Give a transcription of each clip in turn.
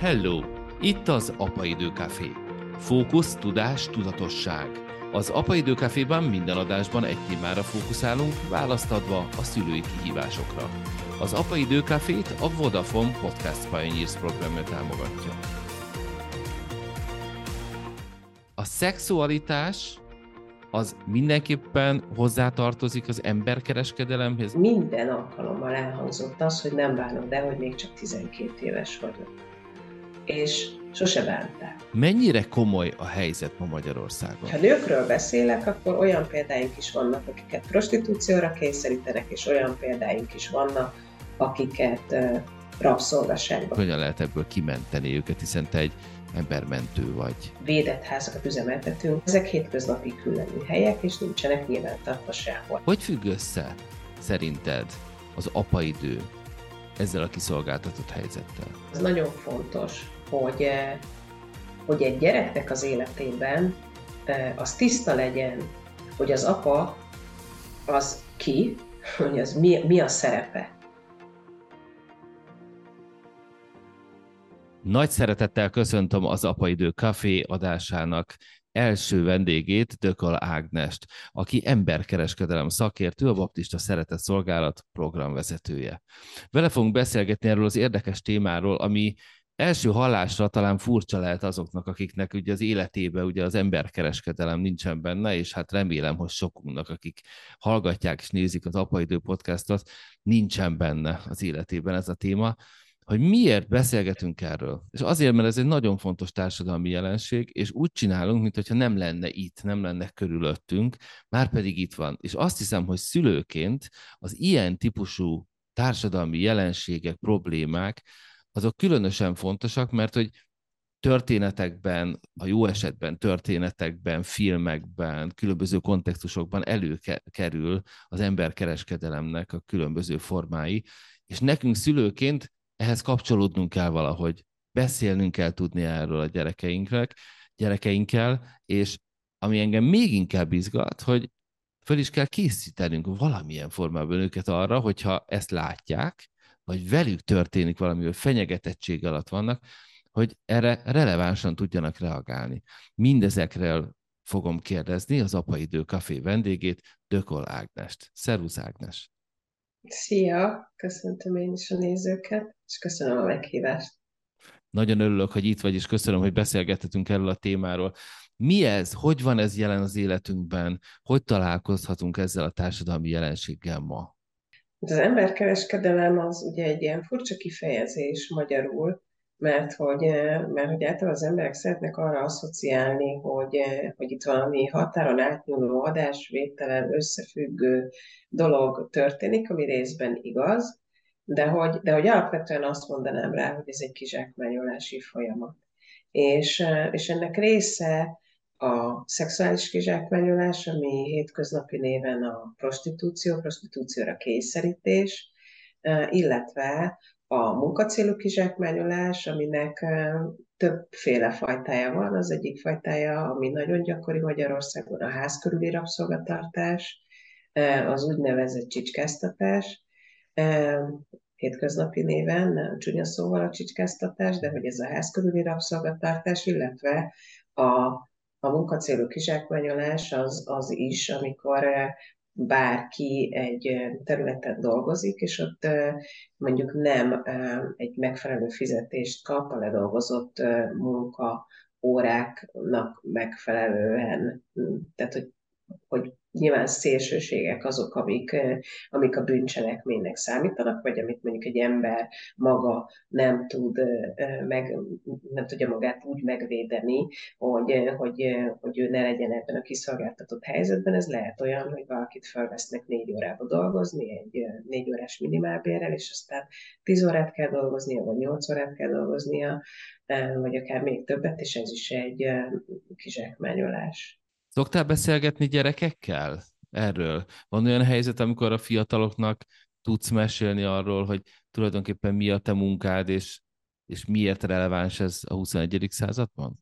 Hello! Itt az Apa Időkafé. Fókusz, tudás, tudatosság. Az Apa Időkaféban minden adásban egy témára fókuszálunk, választ adva a szülői kihívásokra. Az Apa Időkafét a Vodafone Podcast Pioneers programja támogatja. A szexualitás az mindenképpen hozzátartozik az emberkereskedelemhez? Minden alkalommal elhangzott az, hogy nem bánod de hogy még csak 12 éves vagyok. És sose bánták. Mennyire komoly a helyzet ma Magyarországon? Ha nőkről beszélek, akkor olyan példáink is vannak, akiket prostitúcióra kényszerítenek, és olyan példáink is vannak, akiket rabszolgaságban. Hogyan lehet ebből kimenteni őket, hiszen te egy embermentő vagy. Védett házakat üzemeltetünk. Ezek hétköznapi különű helyek, és nincsenek nyilvántartva sehol. Hogy függ össze szerinted az apaidő ezzel a kiszolgáltatott helyzettel? Ez nagyon fontos, hogy, eh, hogy egy gyereknek az életében eh, az tiszta legyen, hogy az apa az ki, hogy az mi, mi a szerepe. Nagy szeretettel köszöntöm az Apaidő Café adásának első vendégét, Dököl Ágnest, aki emberkereskedelem szakértő, a Baptista Szeretett Szolgálat programvezetője. Vele fogunk beszélgetni erről az érdekes témáról, ami első hallásra talán furcsa lehet azoknak, akiknek ugye az életében ugye az emberkereskedelem nincsen benne, és hát remélem, hogy sokunknak, akik hallgatják és nézik az Apaidő podcastot, nincsen benne az életében ez a téma hogy miért beszélgetünk erről. És azért, mert ez egy nagyon fontos társadalmi jelenség, és úgy csinálunk, mintha nem lenne itt, nem lenne körülöttünk, már pedig itt van. És azt hiszem, hogy szülőként az ilyen típusú társadalmi jelenségek, problémák, azok különösen fontosak, mert hogy történetekben, a jó esetben történetekben, filmekben, különböző kontextusokban előkerül az emberkereskedelemnek a különböző formái, és nekünk szülőként ehhez kapcsolódnunk kell valahogy. Beszélnünk kell tudni erről a gyerekeinknek, gyerekeinkkel, és ami engem még inkább izgat, hogy föl is kell készítenünk valamilyen formában őket arra, hogyha ezt látják, vagy velük történik valami, hogy fenyegetettség alatt vannak, hogy erre relevánsan tudjanak reagálni. Mindezekről fogom kérdezni az Apaidő Café vendégét, Dökol Ágnest. Szervusz Ágnes! Szia! Köszöntöm én is a nézőket, és köszönöm a meghívást. Nagyon örülök, hogy itt vagy, és köszönöm, hogy beszélgethetünk erről a témáról. Mi ez? Hogy van ez jelen az életünkben? Hogy találkozhatunk ezzel a társadalmi jelenséggel ma? Az emberkereskedelem az ugye egy ilyen furcsa kifejezés magyarul, mert hogy, eh, mert hogy általában az emberek szeretnek arra asszociálni, hogy, eh, hogy itt valami határon átnyúló adásvételen összefüggő dolog történik, ami részben igaz, de hogy, de hogy alapvetően azt mondanám rá, hogy ez egy kizsákmányolási folyamat. És, eh, és ennek része a szexuális kizsákmányolás, ami hétköznapi néven a prostitúció, prostitúcióra kényszerítés, illetve a munkacélú kizsákmányolás, aminek többféle fajtája van. Az egyik fajtája, ami nagyon gyakori Magyarországon, a ház körüli rabszolgatartás, az úgynevezett csicskáztatás, hétköznapi néven, nem csúnya szóval a csicskáztatás, de hogy ez a ház körüli rabszolgatartás, illetve a, a munkacélú kizsákmányolás az, az is, amikor bárki egy területen dolgozik, és ott mondjuk nem egy megfelelő fizetést kap a ledolgozott munka óráknak megfelelően. Tehát, hogy, hogy nyilván szélsőségek azok, amik, amik a bűncselekménynek számítanak, vagy amit mondjuk egy ember maga nem tud meg, nem tudja magát úgy megvédeni, hogy, hogy, hogy ő ne legyen ebben a kiszolgáltatott helyzetben. Ez lehet olyan, hogy valakit felvesznek négy órába dolgozni, egy négy órás minimálbérrel, és aztán tíz órát kell dolgoznia, vagy nyolc órát kell dolgoznia, vagy akár még többet, és ez is egy kizsákmányolás. Szoktál beszélgetni gyerekekkel erről? Van olyan helyzet, amikor a fiataloknak tudsz mesélni arról, hogy tulajdonképpen mi a te munkád, és, és miért releváns ez a 21. században?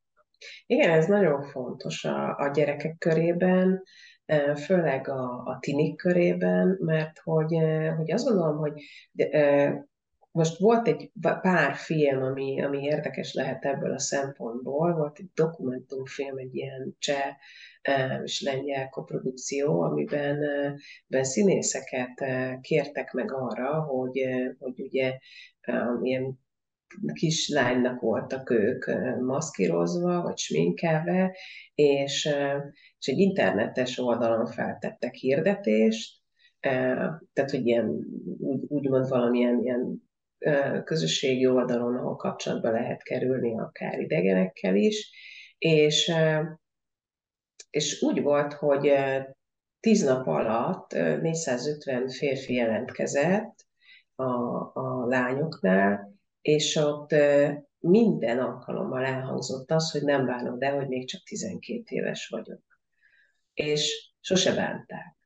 Igen, ez nagyon fontos a, a gyerekek körében, főleg a, a tinik körében, mert hogy, hogy azt gondolom, hogy most volt egy pár film, ami, ami érdekes lehet ebből a szempontból. Volt egy dokumentumfilm, egy ilyen cseh és lengyel koprodukció, amiben ben színészeket kértek meg arra, hogy, hogy ugye ilyen kislánynak voltak ők maszkírozva, vagy sminkelve, és, és egy internetes oldalon feltettek hirdetést, tehát, hogy ilyen, úgy, úgymond valamilyen ilyen közösségi oldalon, ahol kapcsolatba lehet kerülni akár idegenekkel is, és, és úgy volt, hogy tíz nap alatt 450 férfi jelentkezett a, a lányoknál, és ott minden alkalommal elhangzott az, hogy nem bánod el, hogy még csak 12 éves vagyok. És sose bánták.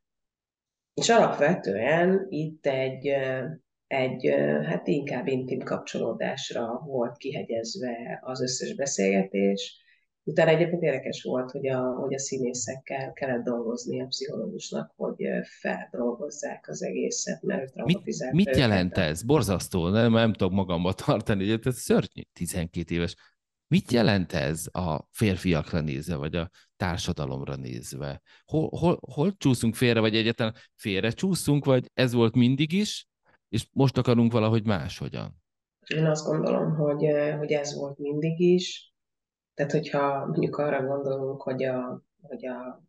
És alapvetően itt egy, egy hát inkább intim kapcsolódásra volt kihegyezve az összes beszélgetés, Utána egyébként érdekes volt, hogy a, hogy a színészekkel kellett dolgozni a pszichológusnak, hogy feldolgozzák az egészet, mert mit, mit jelent ez? Borzasztó, nem, nem tudok magamba tartani, hogy ez szörnyű, 12 éves. Mit jelent ez a férfiakra nézve, vagy a társadalomra nézve? Hol, hol, hol csúszunk félre, vagy egyáltalán félre csúszunk, vagy ez volt mindig is, és most akarunk valahogy máshogyan? Én azt gondolom, hogy, hogy ez volt mindig is, tehát, hogyha mondjuk arra gondolunk, hogy a, hogy a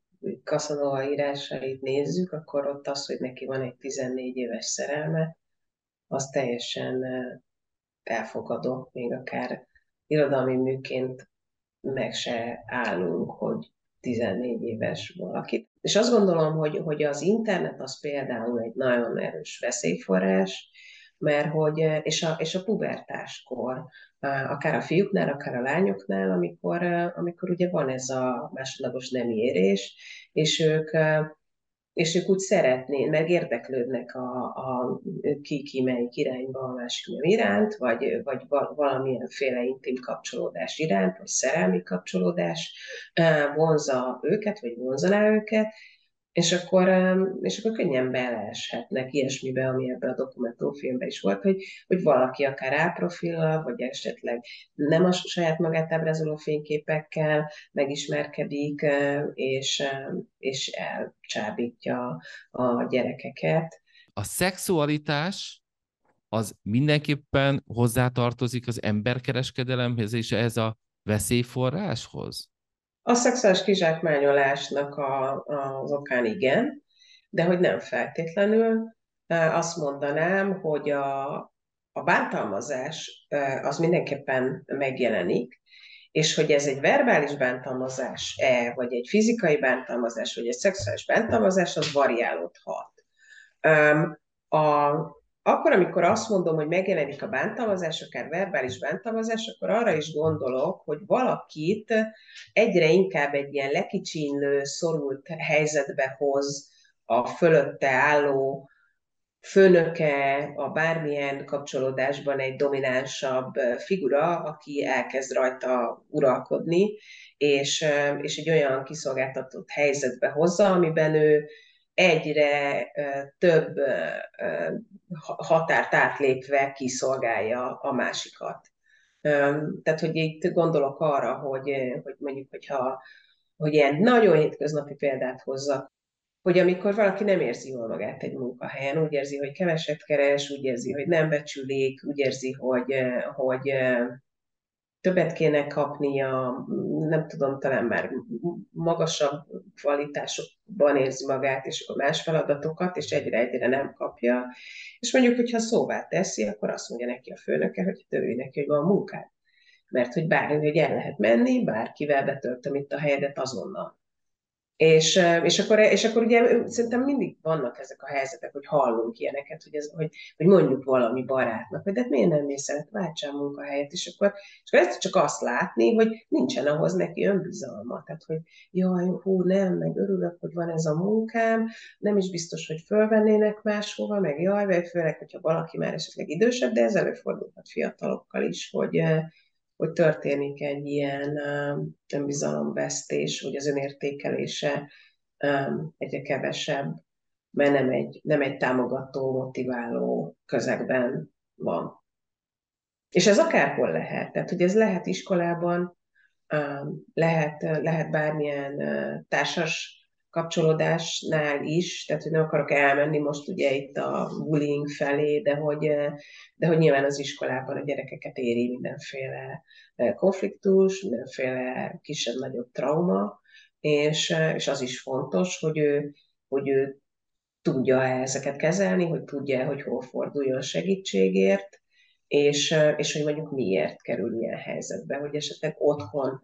Casanova írásait nézzük, akkor ott az, hogy neki van egy 14 éves szerelme, az teljesen elfogadó, még akár irodalmi műként meg se állunk, hogy 14 éves valakit. És azt gondolom, hogy, hogy az internet az például egy nagyon erős veszélyforrás, mert hogy, és a, és a pubertáskor, akár a fiúknál, akár a lányoknál, amikor, amikor ugye van ez a másodlagos nemi érés, és ők és ők úgy szeretnének, meg érdeklődnek a, a ki, ki melyik irányba a másik iránt, vagy, vagy valamilyen féle intim kapcsolódás iránt, vagy szerelmi kapcsolódás vonza őket, vagy vonzaná őket, és akkor, és akkor könnyen beleeshetnek ilyesmibe, ami ebben a dokumentumfilmben is volt, hogy, hogy valaki akár álprofillal, vagy esetleg nem a saját magát ábrázoló fényképekkel megismerkedik, és, és elcsábítja a gyerekeket. A szexualitás az mindenképpen hozzátartozik az emberkereskedelemhez és ez a veszélyforráshoz? A szexuális kizsákmányolásnak a, az okán igen, de hogy nem feltétlenül. Azt mondanám, hogy a, a bántalmazás az mindenképpen megjelenik, és hogy ez egy verbális bántalmazás-e, vagy egy fizikai bántalmazás, vagy egy szexuális bántalmazás, az variálódhat. A, akkor, amikor azt mondom, hogy megjelenik a bántalmazás, akár verbális bántalmazás, akkor arra is gondolok, hogy valakit egyre inkább egy ilyen lekicsinlő, szorult helyzetbe hoz a fölötte álló főnöke a bármilyen kapcsolódásban egy dominánsabb figura, aki elkezd rajta uralkodni, és, és egy olyan kiszolgáltatott helyzetbe hozza, amiben ő egyre több határt átlépve kiszolgálja a másikat. Tehát, hogy itt gondolok arra, hogy, hogy mondjuk, hogyha hogy ilyen nagyon hétköznapi példát hozzak, hogy amikor valaki nem érzi jól magát egy munkahelyen, úgy érzi, hogy keveset keres, úgy érzi, hogy nem becsülik, úgy érzi, hogy, hogy többet kéne kapnia, nem tudom, talán már magasabb kvalitásokban érzi magát, és más feladatokat, és egyre-egyre nem kapja. És mondjuk, hogyha szóvá teszi, akkor azt mondja neki a főnöke, hogy törőj neki, hogy van munkát. Mert hogy bármi, hogy el lehet menni, bárkivel betöltöm itt a helyedet azonnal. És, és, akkor, és akkor ugye szerintem mindig vannak ezek a helyzetek, hogy hallunk ilyeneket, hogy, ez, hogy, hogy mondjuk valami barátnak, hogy de hát miért nem mész el, váltsál munkahelyet, és akkor, és akkor ezt csak azt látni, hogy nincsen ahhoz neki önbizalma. Tehát, hogy jaj, hú, nem, meg örülök, hogy van ez a munkám, nem is biztos, hogy fölvennének máshova, meg jaj, vagy főleg, hogyha valaki már esetleg idősebb, de ez előfordulhat fiatalokkal is, hogy, hogy történik egy ilyen önbizalomvesztés, hogy az önértékelése egyre kevesebb, mert nem egy, nem egy támogató, motiváló közegben van. És ez akárhol lehet. Tehát, hogy ez lehet iskolában, lehet, lehet bármilyen társas kapcsolódásnál is, tehát hogy nem akarok elmenni most ugye itt a bullying felé, de hogy, de hogy nyilván az iskolában a gyerekeket éri mindenféle konfliktus, mindenféle kisebb-nagyobb trauma, és, és az is fontos, hogy ő, hogy ő tudja ezeket kezelni, hogy tudja, hogy hol forduljon segítségért, és, és hogy mondjuk miért kerül ilyen helyzetbe, hogy esetleg otthon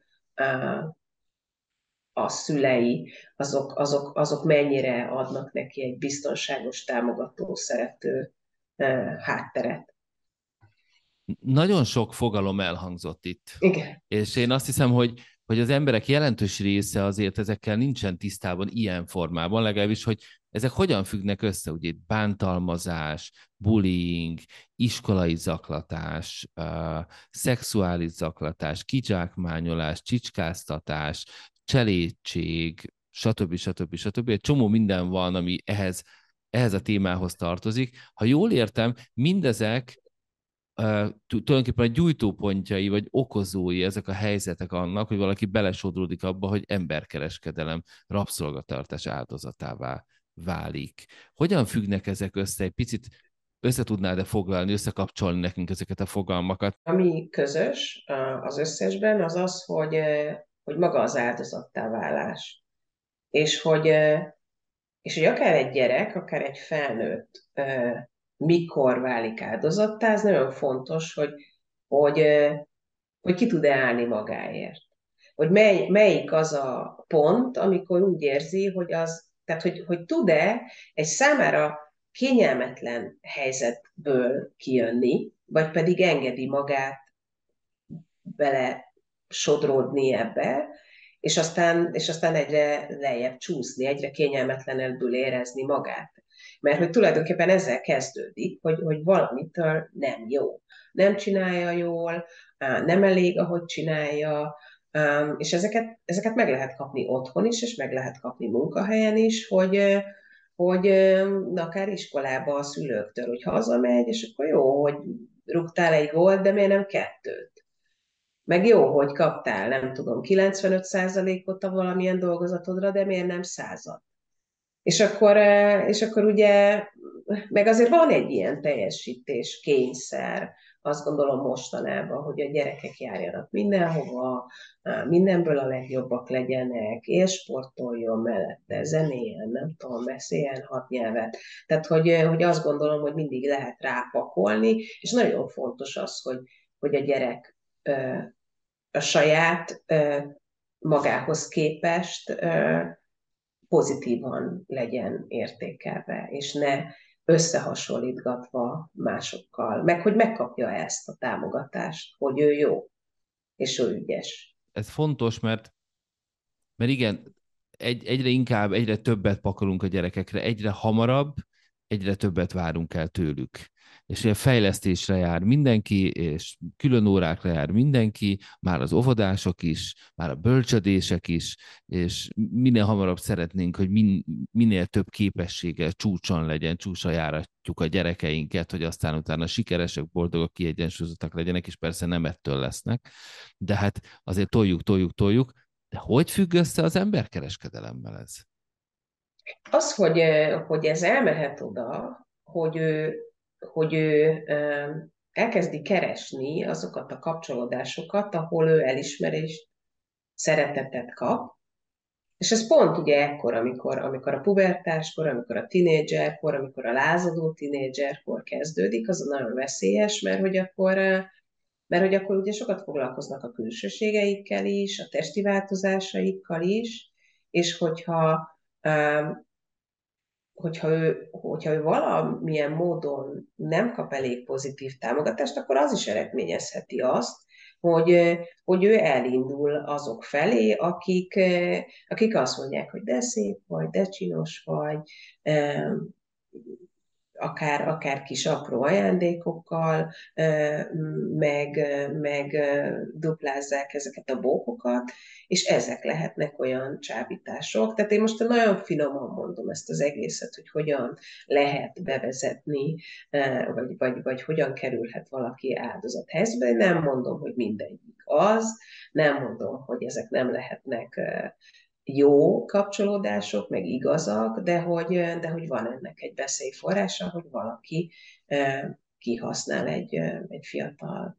a szülei, azok, azok, azok mennyire adnak neki egy biztonságos, támogató, szerető hátteret. Nagyon sok fogalom elhangzott itt. Igen. És én azt hiszem, hogy hogy az emberek jelentős része azért ezekkel nincsen tisztában ilyen formában, legalábbis, hogy ezek hogyan függnek össze, ugye itt bántalmazás, bullying, iskolai zaklatás, uh, szexuális zaklatás, kizsákmányolás, csicskáztatás, cselédség, stb. stb. stb. Egy csomó minden van, ami ehhez, ehhez a témához tartozik. Ha jól értem, mindezek tulajdonképpen a gyújtópontjai vagy okozói ezek a helyzetek annak, hogy valaki belesodródik abba, hogy emberkereskedelem, rabszolgatartás áldozatává válik. Hogyan függnek ezek össze? Egy picit össze tudnád-e foglalni, összekapcsolni nekünk ezeket a fogalmakat? Ami közös az összesben, az az, hogy, hogy maga az áldozattá válás. És hogy, és hogy akár egy gyerek, akár egy felnőtt mikor válik áldozattá, ez nagyon fontos, hogy, hogy, hogy ki tud-e állni magáért. Hogy mely, melyik az a pont, amikor úgy érzi, hogy az, tehát hogy, hogy tud-e egy számára kényelmetlen helyzetből kijönni, vagy pedig engedi magát bele sodródni ebbe, és aztán, és aztán egyre lejjebb csúszni, egyre kényelmetlenebbül érezni magát. Mert hogy tulajdonképpen ezzel kezdődik, hogy, hogy valamitől nem jó. Nem csinálja jól, nem elég, ahogy csinálja, és ezeket, ezeket meg lehet kapni otthon is, és meg lehet kapni munkahelyen is, hogy, hogy na, akár iskolába a szülőktől, hogy hazamegy, és akkor jó, hogy rúgtál egy gólt, de miért nem kettőt? Meg jó, hogy kaptál, nem tudom, 95%-ot a valamilyen dolgozatodra, de miért nem százat? És akkor, és akkor ugye, meg azért van egy ilyen teljesítés kényszer, azt gondolom mostanában, hogy a gyerekek járjanak mindenhova, mindenből a legjobbak legyenek, és sportoljon mellette, zenéljen, nem tudom, beszéljen hat nyelvet. Tehát, hogy, hogy azt gondolom, hogy mindig lehet rápakolni, és nagyon fontos az, hogy, hogy a gyerek a saját magához képest pozitívan legyen értékelve, és ne összehasonlítgatva másokkal, meg hogy megkapja ezt a támogatást, hogy ő jó, és ő ügyes. Ez fontos, mert, mert igen, egy, egyre inkább, egyre többet pakolunk a gyerekekre, egyre hamarabb, egyre többet várunk el tőlük. És ilyen fejlesztésre jár mindenki, és külön órákra jár mindenki, már az óvodások is, már a bölcsödések is, és minél hamarabb szeretnénk, hogy min, minél több képessége csúcson legyen, csúcsa járatjuk a gyerekeinket, hogy aztán utána sikeresek, boldogok, kiegyensúlyozottak legyenek, és persze nem ettől lesznek, de hát azért toljuk, toljuk, toljuk, de hogy függ össze az emberkereskedelemmel ez? Az, hogy, hogy ez elmehet oda, hogy ő hogy ő elkezdi keresni azokat a kapcsolódásokat, ahol ő elismerést, szeretetet kap, és ez pont ugye ekkor, amikor, amikor a pubertáskor, amikor a tinédzserkor, amikor a lázadó tinédzserkor kezdődik, az nagyon veszélyes, mert hogy akkor, mert hogy akkor ugye sokat foglalkoznak a külsőségeikkel is, a testi változásaikkal is, és hogyha hogyha ő, hogyha ő valamilyen módon nem kap elég pozitív támogatást, akkor az is eredményezheti azt, hogy, hogy ő elindul azok felé, akik, akik azt mondják, hogy de szép vagy, de csinos vagy, akár, akár kis apró ajándékokkal, meg, meg duplázzák ezeket a bókokat, és ezek lehetnek olyan csábítások. Tehát én most nagyon finoman mondom ezt az egészet, hogy hogyan lehet bevezetni, vagy, vagy, vagy hogyan kerülhet valaki áldozat helyzetbe. Nem mondom, hogy mindegyik az, nem mondom, hogy ezek nem lehetnek jó kapcsolódások, meg igazak, de hogy, de hogy van ennek egy veszélyforrása, hogy valaki kihasznál egy, egy fiatal.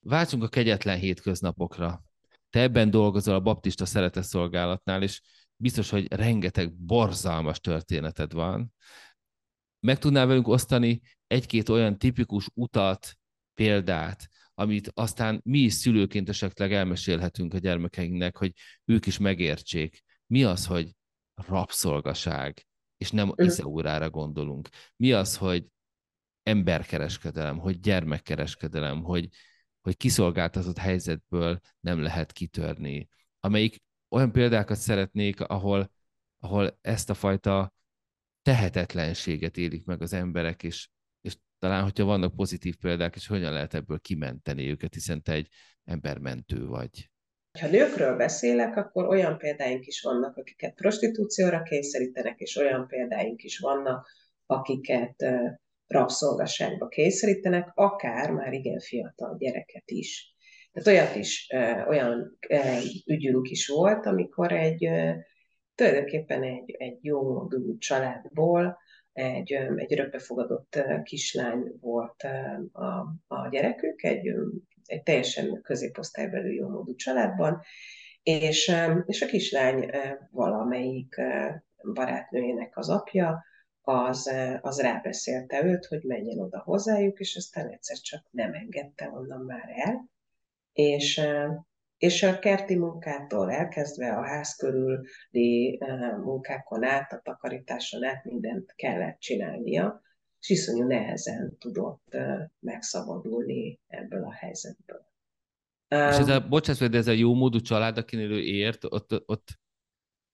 Váltsunk a kegyetlen hétköznapokra. Te ebben dolgozol a baptista szeretetszolgálatnál, és biztos, hogy rengeteg borzalmas történeted van. Meg tudnál velünk osztani egy-két olyan tipikus utat, példát, amit aztán mi is szülőként esetleg elmesélhetünk a gyermekeinknek, hogy ők is megértsék. Mi az, hogy rabszolgaság, és nem Izaúrára gondolunk. Mi az, hogy emberkereskedelem, hogy gyermekkereskedelem, hogy, hogy kiszolgáltatott helyzetből nem lehet kitörni. Amelyik olyan példákat szeretnék, ahol, ahol ezt a fajta tehetetlenséget élik meg az emberek, és talán, hogyha vannak pozitív példák, és hogyan lehet ebből kimenteni őket, hiszen te egy embermentő vagy. Ha nőkről beszélek, akkor olyan példáink is vannak, akiket prostitúcióra kényszerítenek, és olyan példáink is vannak, akiket rabszolgaságba kényszerítenek, akár már igen fiatal gyereket is. Tehát olyat is, olyan ügyünk is volt, amikor egy tulajdonképpen egy, egy jó módú családból egy, egy örökbefogadott kislány volt a, a gyerekük, egy, egy teljesen középosztálybelül jó módú családban, és, és a kislány valamelyik barátnőjének az apja, az, az rábeszélte őt, hogy menjen oda hozzájuk, és aztán egyszer csak nem engedte onnan már el, és, és a kerti munkától elkezdve a ház körüli munkákon át, a takarításon át mindent kellett csinálnia, és iszonyú nehezen tudott megszabadulni ebből a helyzetből. És ez a, bocsánat, de ez a jó módú család, akinél ő ért, ott, ott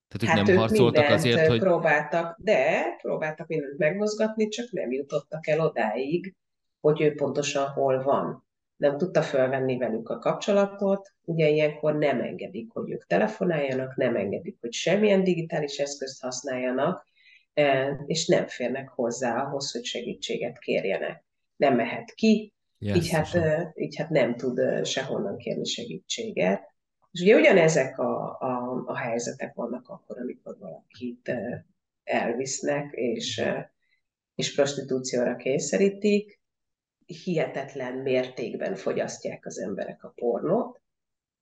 tehát ők hát nem ők harcoltak azért, hogy... próbáltak, de próbáltak mindent megmozgatni, csak nem jutottak el odáig, hogy ő pontosan hol van nem tudta fölvenni velük a kapcsolatot, ugye ilyenkor nem engedik, hogy ők telefonáljanak, nem engedik, hogy semmilyen digitális eszközt használjanak, e, és nem férnek hozzá ahhoz, hogy segítséget kérjenek. Nem mehet ki, yes, így, hát, e, így hát nem tud e, sehonnan kérni segítséget. És ugye ugyanezek a, a, a helyzetek vannak akkor, amikor valakit elvisznek, és, és prostitúcióra kényszerítik, hihetetlen mértékben fogyasztják az emberek a pornót,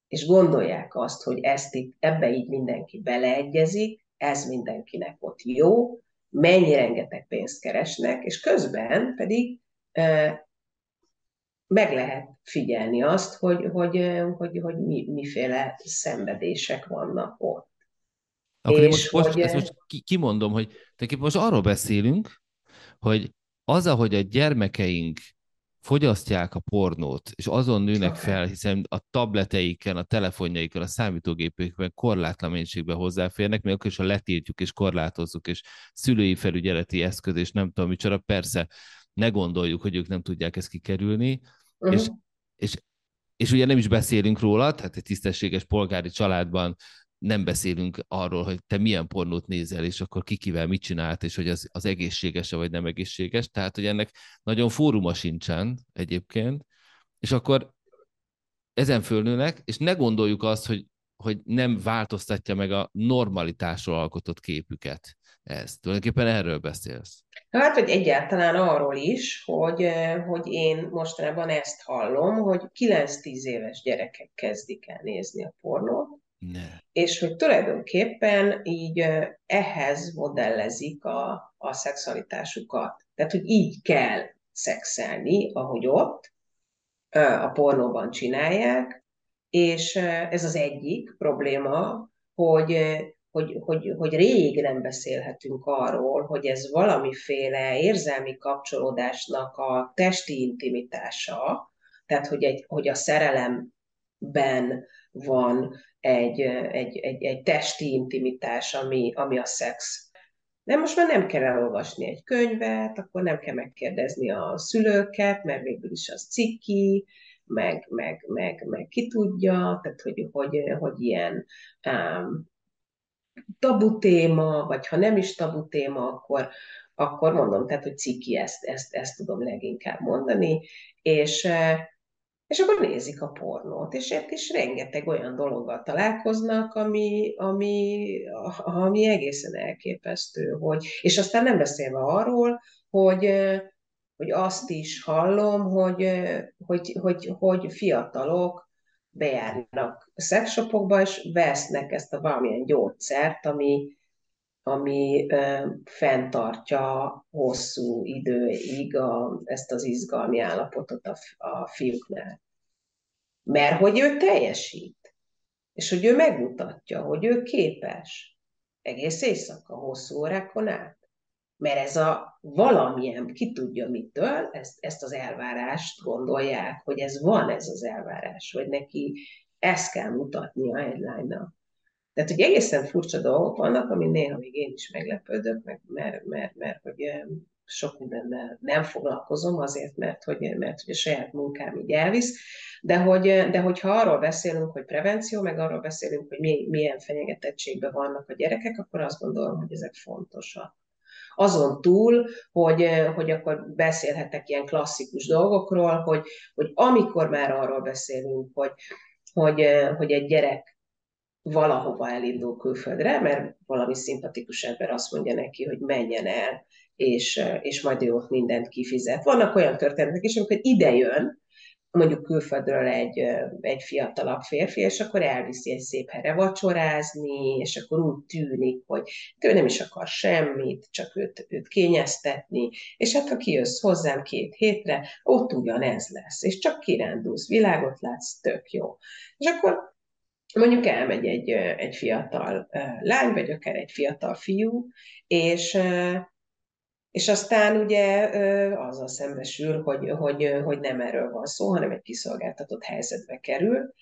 és gondolják azt, hogy ezt itt, ebbe így mindenki beleegyezik, ez mindenkinek ott jó, mennyi rengeteg pénzt keresnek, és közben pedig e, meg lehet figyelni azt, hogy, hogy, hogy, hogy mi, miféle szenvedések vannak ott. Akkor és én most, hogy... most, ezt most kimondom, hogy most arról beszélünk, hogy az, ahogy a gyermekeink fogyasztják a pornót, és azon nőnek fel, hiszen a tableteiken, a telefonjaikkal, a számítógépükben korlátlan mennyiségben hozzáférnek, még akkor is, ha letiltjuk és korlátozzuk, és szülői felügyeleti eszköz, és nem tudom micsoda, persze ne gondoljuk, hogy ők nem tudják ezt kikerülni, uh-huh. és, és, és ugye nem is beszélünk róla, tehát egy tisztességes polgári családban nem beszélünk arról, hogy te milyen pornót nézel, és akkor ki kivel mit csinált, és hogy az, az egészséges-e vagy nem egészséges. Tehát, hogy ennek nagyon fóruma sincsen egyébként, és akkor ezen fölnőnek, és ne gondoljuk azt, hogy, hogy nem változtatja meg a normalitásról alkotott képüket. Ez. Tulajdonképpen erről beszélsz. Hát, hogy egyáltalán arról is, hogy, hogy én mostanában ezt hallom, hogy 9-10 éves gyerekek kezdik el nézni a pornót, ne. És hogy tulajdonképpen így ehhez modellezik a, a szexualitásukat. Tehát, hogy így kell szexelni, ahogy ott, a pornóban csinálják, és ez az egyik probléma, hogy, hogy, hogy, hogy rég nem beszélhetünk arról, hogy ez valamiféle érzelmi kapcsolódásnak a testi intimitása, tehát hogy, egy, hogy a szerelemben van egy, egy, egy, egy testi intimitás, ami, ami a szex. Nem, most már nem kell elolvasni egy könyvet, akkor nem kell megkérdezni a szülőket, mert végül is az ciki, meg, meg, meg, meg ki tudja, tehát hogy, hogy, hogy ilyen um, tabu téma, vagy ha nem is tabu téma, akkor, akkor mondom, tehát, hogy ciki, ezt, ezt, ezt tudom leginkább mondani, és, és akkor nézik a pornót, és itt is rengeteg olyan dologgal találkoznak, ami, ami, ami egészen elképesztő, hogy, és aztán nem beszélve arról, hogy, hogy azt is hallom, hogy, hogy, hogy, hogy fiatalok bejárnak a szexshopokba, és vesznek ezt a valamilyen gyógyszert, ami, ami ö, fenntartja hosszú időig a, ezt az izgalmi állapotot a, a fiúknál. Mert hogy ő teljesít, és hogy ő megmutatja, hogy ő képes egész éjszaka, hosszú órákon át. Mert ez a valamilyen, ki tudja mitől, ezt, ezt az elvárást gondolják, hogy ez van ez az elvárás, hogy neki ezt kell mutatnia egy lánynak. Tehát, hogy egészen furcsa dolgok vannak, ami néha még én is meglepődök, meg, mert, mert, mert hogy sok mindennel nem foglalkozom, azért, mert hogy, mert hogy a saját munkám így elvisz, de, hogy, de hogyha arról beszélünk, hogy prevenció, meg arról beszélünk, hogy mi, milyen fenyegetettségben vannak a gyerekek, akkor azt gondolom, hogy ezek fontosak. Azon túl, hogy, hogy akkor beszélhetek ilyen klasszikus dolgokról, hogy, hogy amikor már arról beszélünk, hogy, hogy, hogy egy gyerek valahova elindul külföldre, mert valami szimpatikus ember azt mondja neki, hogy menjen el, és, és majd ő ott mindent kifizet. Vannak olyan történetek is, amikor ide jön, mondjuk külföldről egy, egy fiatalabb férfi, és akkor elviszi egy szép helyre vacsorázni, és akkor úgy tűnik, hogy ő nem is akar semmit, csak őt, őt kényeztetni, és hát ha kijössz hozzám két hétre, ott ugyanez lesz, és csak kirándulsz, világot látsz, tök jó. És akkor mondjuk elmegy egy, egy fiatal lány, vagy akár egy fiatal fiú, és, és aztán ugye azzal szembesül, hogy, hogy, hogy nem erről van szó, hanem egy kiszolgáltatott helyzetbe kerül.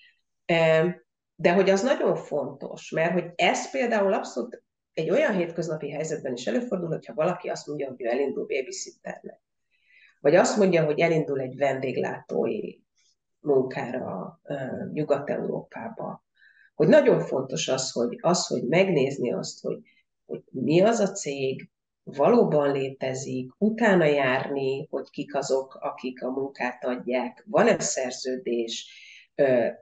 De hogy az nagyon fontos, mert hogy ez például abszolút egy olyan hétköznapi helyzetben is előfordul, hogyha valaki azt mondja, hogy ő elindul babysitternek. Vagy azt mondja, hogy elindul egy vendéglátói munkára Nyugat-Európába, hogy nagyon fontos az, hogy, az, hogy megnézni azt, hogy, hogy mi az a cég, valóban létezik, utána járni, hogy kik azok, akik a munkát adják, van-e szerződés,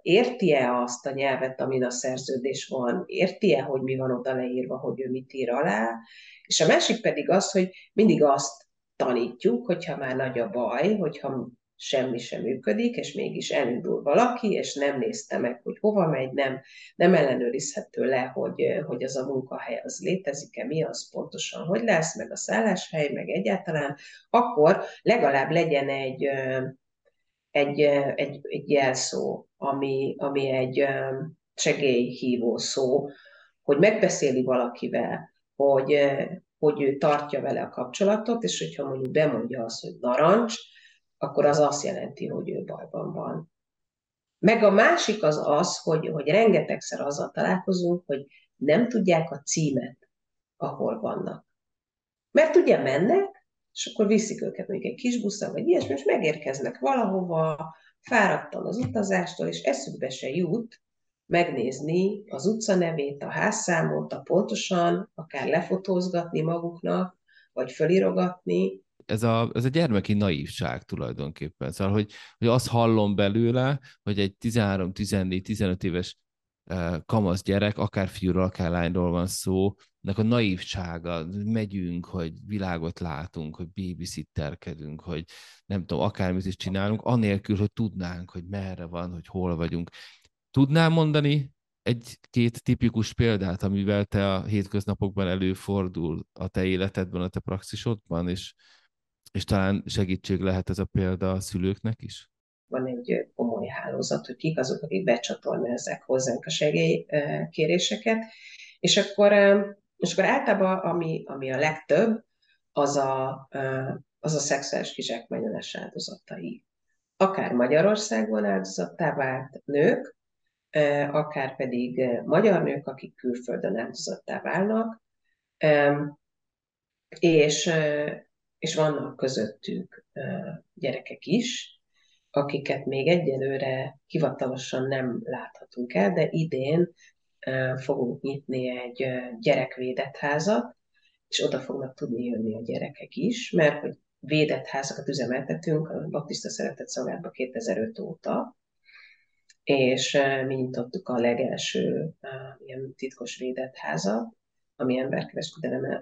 érti-e azt a nyelvet, amin a szerződés van, érti-e, hogy mi van oda leírva, hogy ő mit ír alá, és a másik pedig az, hogy mindig azt tanítjuk, hogyha már nagy a baj, hogyha semmi sem működik, és mégis elindul valaki, és nem nézte meg, hogy hova megy, nem, nem ellenőrizhető le, hogy, hogy az a munkahely az létezik-e, mi az pontosan, hogy lesz, meg a szálláshely, meg egyáltalán, akkor legalább legyen egy, egy, egy, egy jelszó, ami, ami egy segélyhívó szó, hogy megbeszéli valakivel, hogy, hogy ő tartja vele a kapcsolatot, és hogyha mondjuk bemondja azt, hogy narancs, akkor az azt jelenti, hogy ő bajban van. Meg a másik az az, hogy, hogy rengetegszer azzal találkozunk, hogy nem tudják a címet, ahol vannak. Mert ugye mennek, és akkor viszik őket mondjuk egy kis buszra, vagy ilyesmi, és megérkeznek valahova, fáradtan az utazástól, és eszükbe se jut megnézni az utca nevét, a házszámot, a pontosan, akár lefotózgatni maguknak, vagy fölirogatni, ez a, ez a gyermeki naívság tulajdonképpen. Szóval, hogy, hogy azt hallom belőle, hogy egy 13, 14, 15 éves kamasz gyerek, akár fiúról, akár lányról van szó, ennek a naívsága, megyünk, hogy világot látunk, hogy babysitterkedünk, hogy nem tudom, akármit is csinálunk, anélkül, hogy tudnánk, hogy merre van, hogy hol vagyunk. Tudnál mondani egy-két tipikus példát, amivel te a hétköznapokban előfordul a te életedben, a te praxisodban, és és talán segítség lehet ez a példa a szülőknek is? Van egy komoly hálózat, hogy kik azok, akik becsatornázzák hozzánk a segélykéréseket, és akkor, és akkor általában, ami, ami a legtöbb, az a, az a szexuális kizsákmányolás áldozatai. Akár Magyarországon áldozattá vált nők, akár pedig magyar nők, akik külföldön áldozattá válnak, és, és vannak közöttük gyerekek is, akiket még egyelőre hivatalosan nem láthatunk el, de idén fogunk nyitni egy gyerekvédett házat, és oda fognak tudni jönni a gyerekek is, mert hogy védett házakat üzemeltetünk a Baptista Szeretett Szolgálatban 2005 óta, és mi nyitottuk a legelső ilyen titkos védett házat, ami emberkereskedelem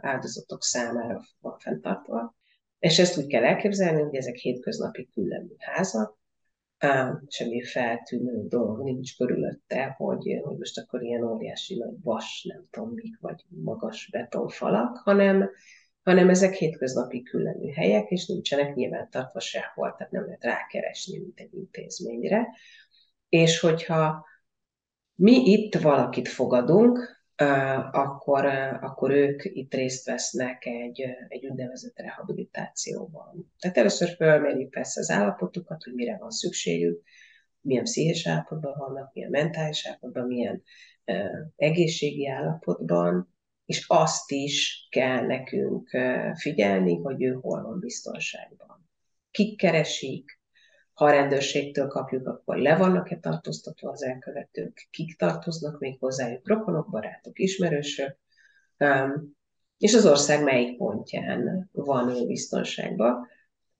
áldozatok számára van fenntartva. És ezt úgy kell elképzelni, hogy ezek hétköznapi küllemű házak, semmi feltűnő dolog nincs körülötte, hogy, hogy most akkor ilyen óriási nagy vas, nem tudom mik, vagy magas betonfalak, hanem, hanem ezek hétköznapi küllemű helyek, és nincsenek nyilván tartva sehol, tehát nem lehet rákeresni, mint egy intézményre. És hogyha mi itt valakit fogadunk, akkor, akkor ők itt részt vesznek egy, egy úgynevezett rehabilitációban. Tehát először fölmérjük persze az állapotukat, hogy mire van szükségük, milyen pszichés állapotban vannak, milyen mentális állapotban, milyen egészségi állapotban, és azt is kell nekünk figyelni, hogy ő hol van biztonságban. Kik keresik, ha a rendőrségtől kapjuk, akkor le vannak-e tartóztatva az elkövetők, kik tartoznak még hozzájuk, rokonok, barátok, ismerősök, és az ország melyik pontján van ő biztonságban.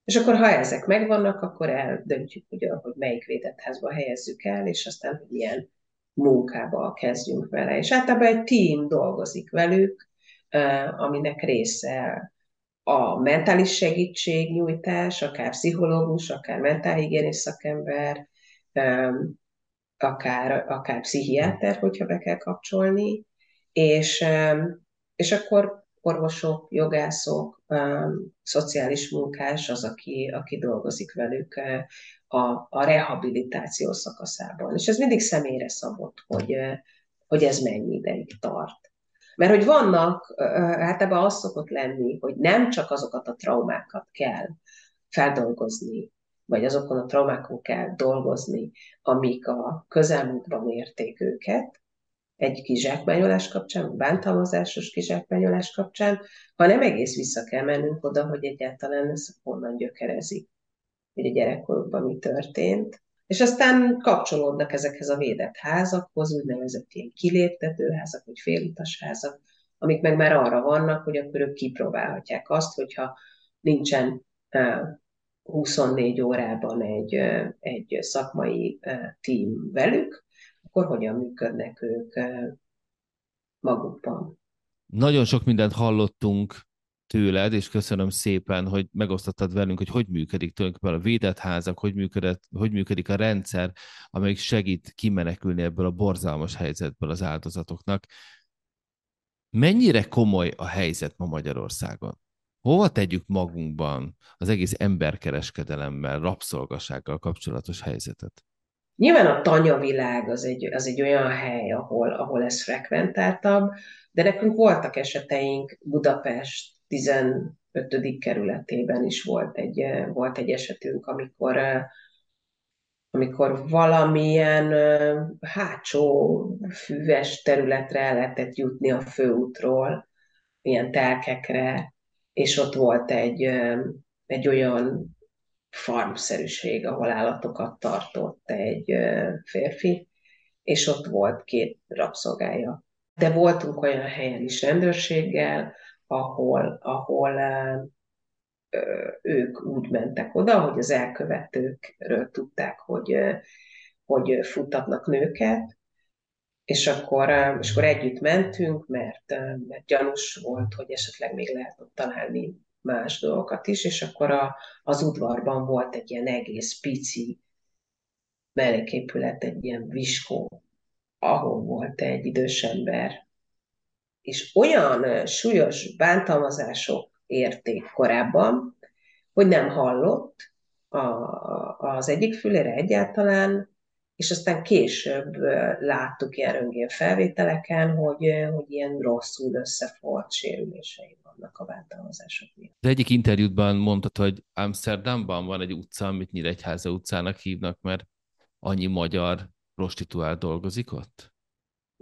És akkor, ha ezek megvannak, akkor eldöntjük, ugye, hogy melyik védett házba helyezzük el, és aztán, hogy milyen munkába kezdjünk vele. És általában egy tím dolgozik velük, aminek része a mentális segítségnyújtás, akár pszichológus, akár mentálhigiénés szakember, akár, akár pszichiáter, hogyha be kell kapcsolni, és, és akkor orvosok, jogászok, szociális munkás az, aki, aki dolgozik velük a, a rehabilitáció szakaszában. És ez mindig személyre szabott, hogy, hogy ez mennyi ideig tart. Mert hogy vannak, általában az szokott lenni, hogy nem csak azokat a traumákat kell feldolgozni, vagy azokon a traumákon kell dolgozni, amik a közelmúltban érték őket, egy kizsákmányolás kapcsán, bántalmazásos kizsákmányolás kapcsán, hanem egész vissza kell mennünk oda, hogy egyáltalán ez honnan gyökerezik, hogy a gyerekkorukban mi történt, és aztán kapcsolódnak ezekhez a védett házakhoz, úgynevezett ilyen kiléptető házak, vagy félutas házak, amik meg már arra vannak, hogy akkor ők kipróbálhatják azt, hogyha nincsen 24 órában egy, egy szakmai tím velük, akkor hogyan működnek ők magukban. Nagyon sok mindent hallottunk tőled, és köszönöm szépen, hogy megosztottad velünk, hogy hogy működik tulajdonképpen a védett házak, hogy, működik, hogy működik a rendszer, amelyik segít kimenekülni ebből a borzalmas helyzetből az áldozatoknak. Mennyire komoly a helyzet ma Magyarországon? Hova tegyük magunkban az egész emberkereskedelemmel, rabszolgasággal kapcsolatos helyzetet? Nyilván a tanyavilág az egy, az egy olyan hely, ahol, ahol ez frekventáltabb, de nekünk voltak eseteink Budapest 15. kerületében is volt egy, eh, volt egy esetünk, amikor, eh, amikor valamilyen eh, hátsó füves területre el lehetett jutni a főútról, ilyen telkekre, és ott volt egy, egy olyan farmszerűség, ahol állatokat tartott egy férfi, és ott volt két rabszolgája. De voltunk olyan helyen is rendőrséggel, ahol, ahol ők úgy mentek oda, hogy az elkövetőkről tudták, hogy, hogy futtatnak nőket, és akkor, és akkor együtt mentünk, mert, mert gyanús volt, hogy esetleg még lehet ott találni más dolgokat is, és akkor a, az udvarban volt egy ilyen egész pici melléképület, egy ilyen viskó, ahol volt egy idős ember, és olyan súlyos bántalmazások érték korábban, hogy nem hallott a, az egyik fülére egyáltalán, és aztán később láttuk ilyen röntgén felvételeken, hogy, hogy ilyen rosszul összefort sérülései vannak a bántalmazások miatt. Az egyik interjútban mondtad, hogy Amsterdamban van egy utca, amit Nyíregyháza utcának hívnak, mert annyi magyar prostituált dolgozik ott?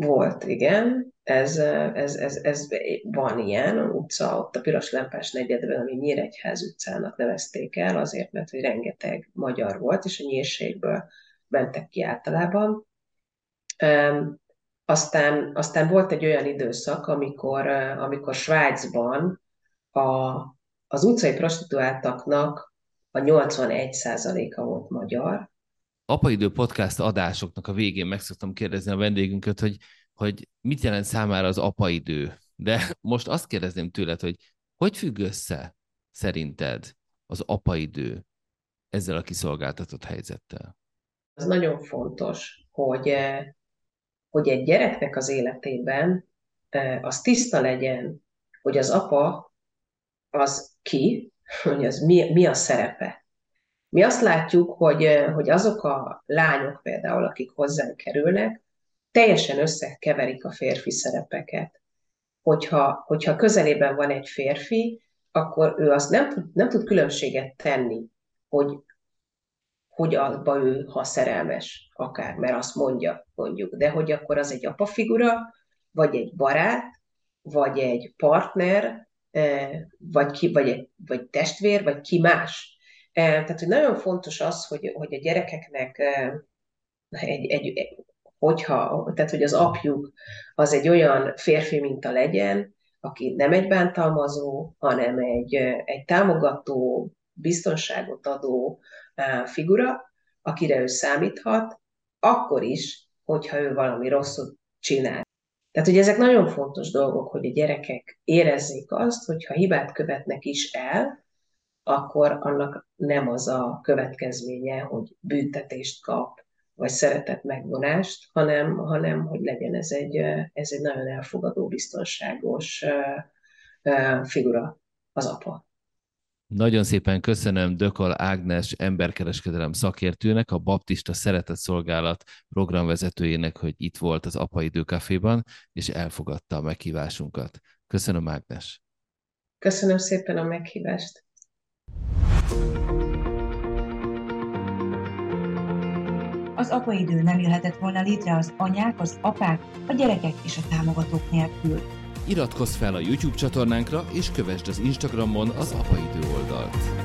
Volt, igen. Ez, ez, ez, ez van ilyen, utca, ott a Piros Lámpás negyedben, ami Nyíregyház utcának nevezték el, azért, mert hogy rengeteg magyar volt, és a nyírségből mentek ki általában. Aztán, aztán volt egy olyan időszak, amikor, amikor Svájcban a, az utcai prostituáltaknak a 81%-a volt magyar, apaidő podcast adásoknak a végén meg szoktam kérdezni a vendégünket, hogy, hogy mit jelent számára az apaidő. De most azt kérdezném tőled, hogy hogy függ össze szerinted az apaidő ezzel a kiszolgáltatott helyzettel? Az nagyon fontos, hogy, eh, hogy egy gyereknek az életében eh, az tiszta legyen, hogy az apa az ki, hogy az mi, mi a szerepe. Mi azt látjuk, hogy, hogy azok a lányok például, akik hozzánk kerülnek, teljesen összekeverik a férfi szerepeket. Hogyha, hogyha közelében van egy férfi, akkor ő azt nem tud, nem tud különbséget tenni, hogy hogy abba ő, ha szerelmes, akár, mert azt mondja, mondjuk, de hogy akkor az egy apa figura, vagy egy barát, vagy egy partner, vagy, ki, vagy, egy, vagy testvér, vagy ki más. Tehát, hogy nagyon fontos az, hogy, hogy a gyerekeknek egy, egy, hogyha, tehát, hogy az apjuk az egy olyan férfi minta legyen, aki nem egy bántalmazó, hanem egy, egy támogató, biztonságot adó figura, akire ő számíthat, akkor is, hogyha ő valami rosszot csinál. Tehát, hogy ezek nagyon fontos dolgok, hogy a gyerekek érezzék azt, hogy ha hibát követnek is el, akkor annak nem az a következménye, hogy büntetést kap, vagy szeretett megvonást, hanem, hanem hogy legyen ez egy, ez egy nagyon elfogadó, biztonságos figura az apa. Nagyon szépen köszönöm Dökal Ágnes emberkereskedelem szakértőnek, a Baptista Szeretett Szolgálat programvezetőjének, hogy itt volt az Apa Időkaféban, és elfogadta a meghívásunkat. Köszönöm, Ágnes! Köszönöm szépen a meghívást! Az apaidő nem jöhetett volna létre az anyák, az apák, a gyerekek és a támogatók nélkül. Iratkozz fel a YouTube csatornánkra, és kövessd az Instagramon az apaidő oldalt.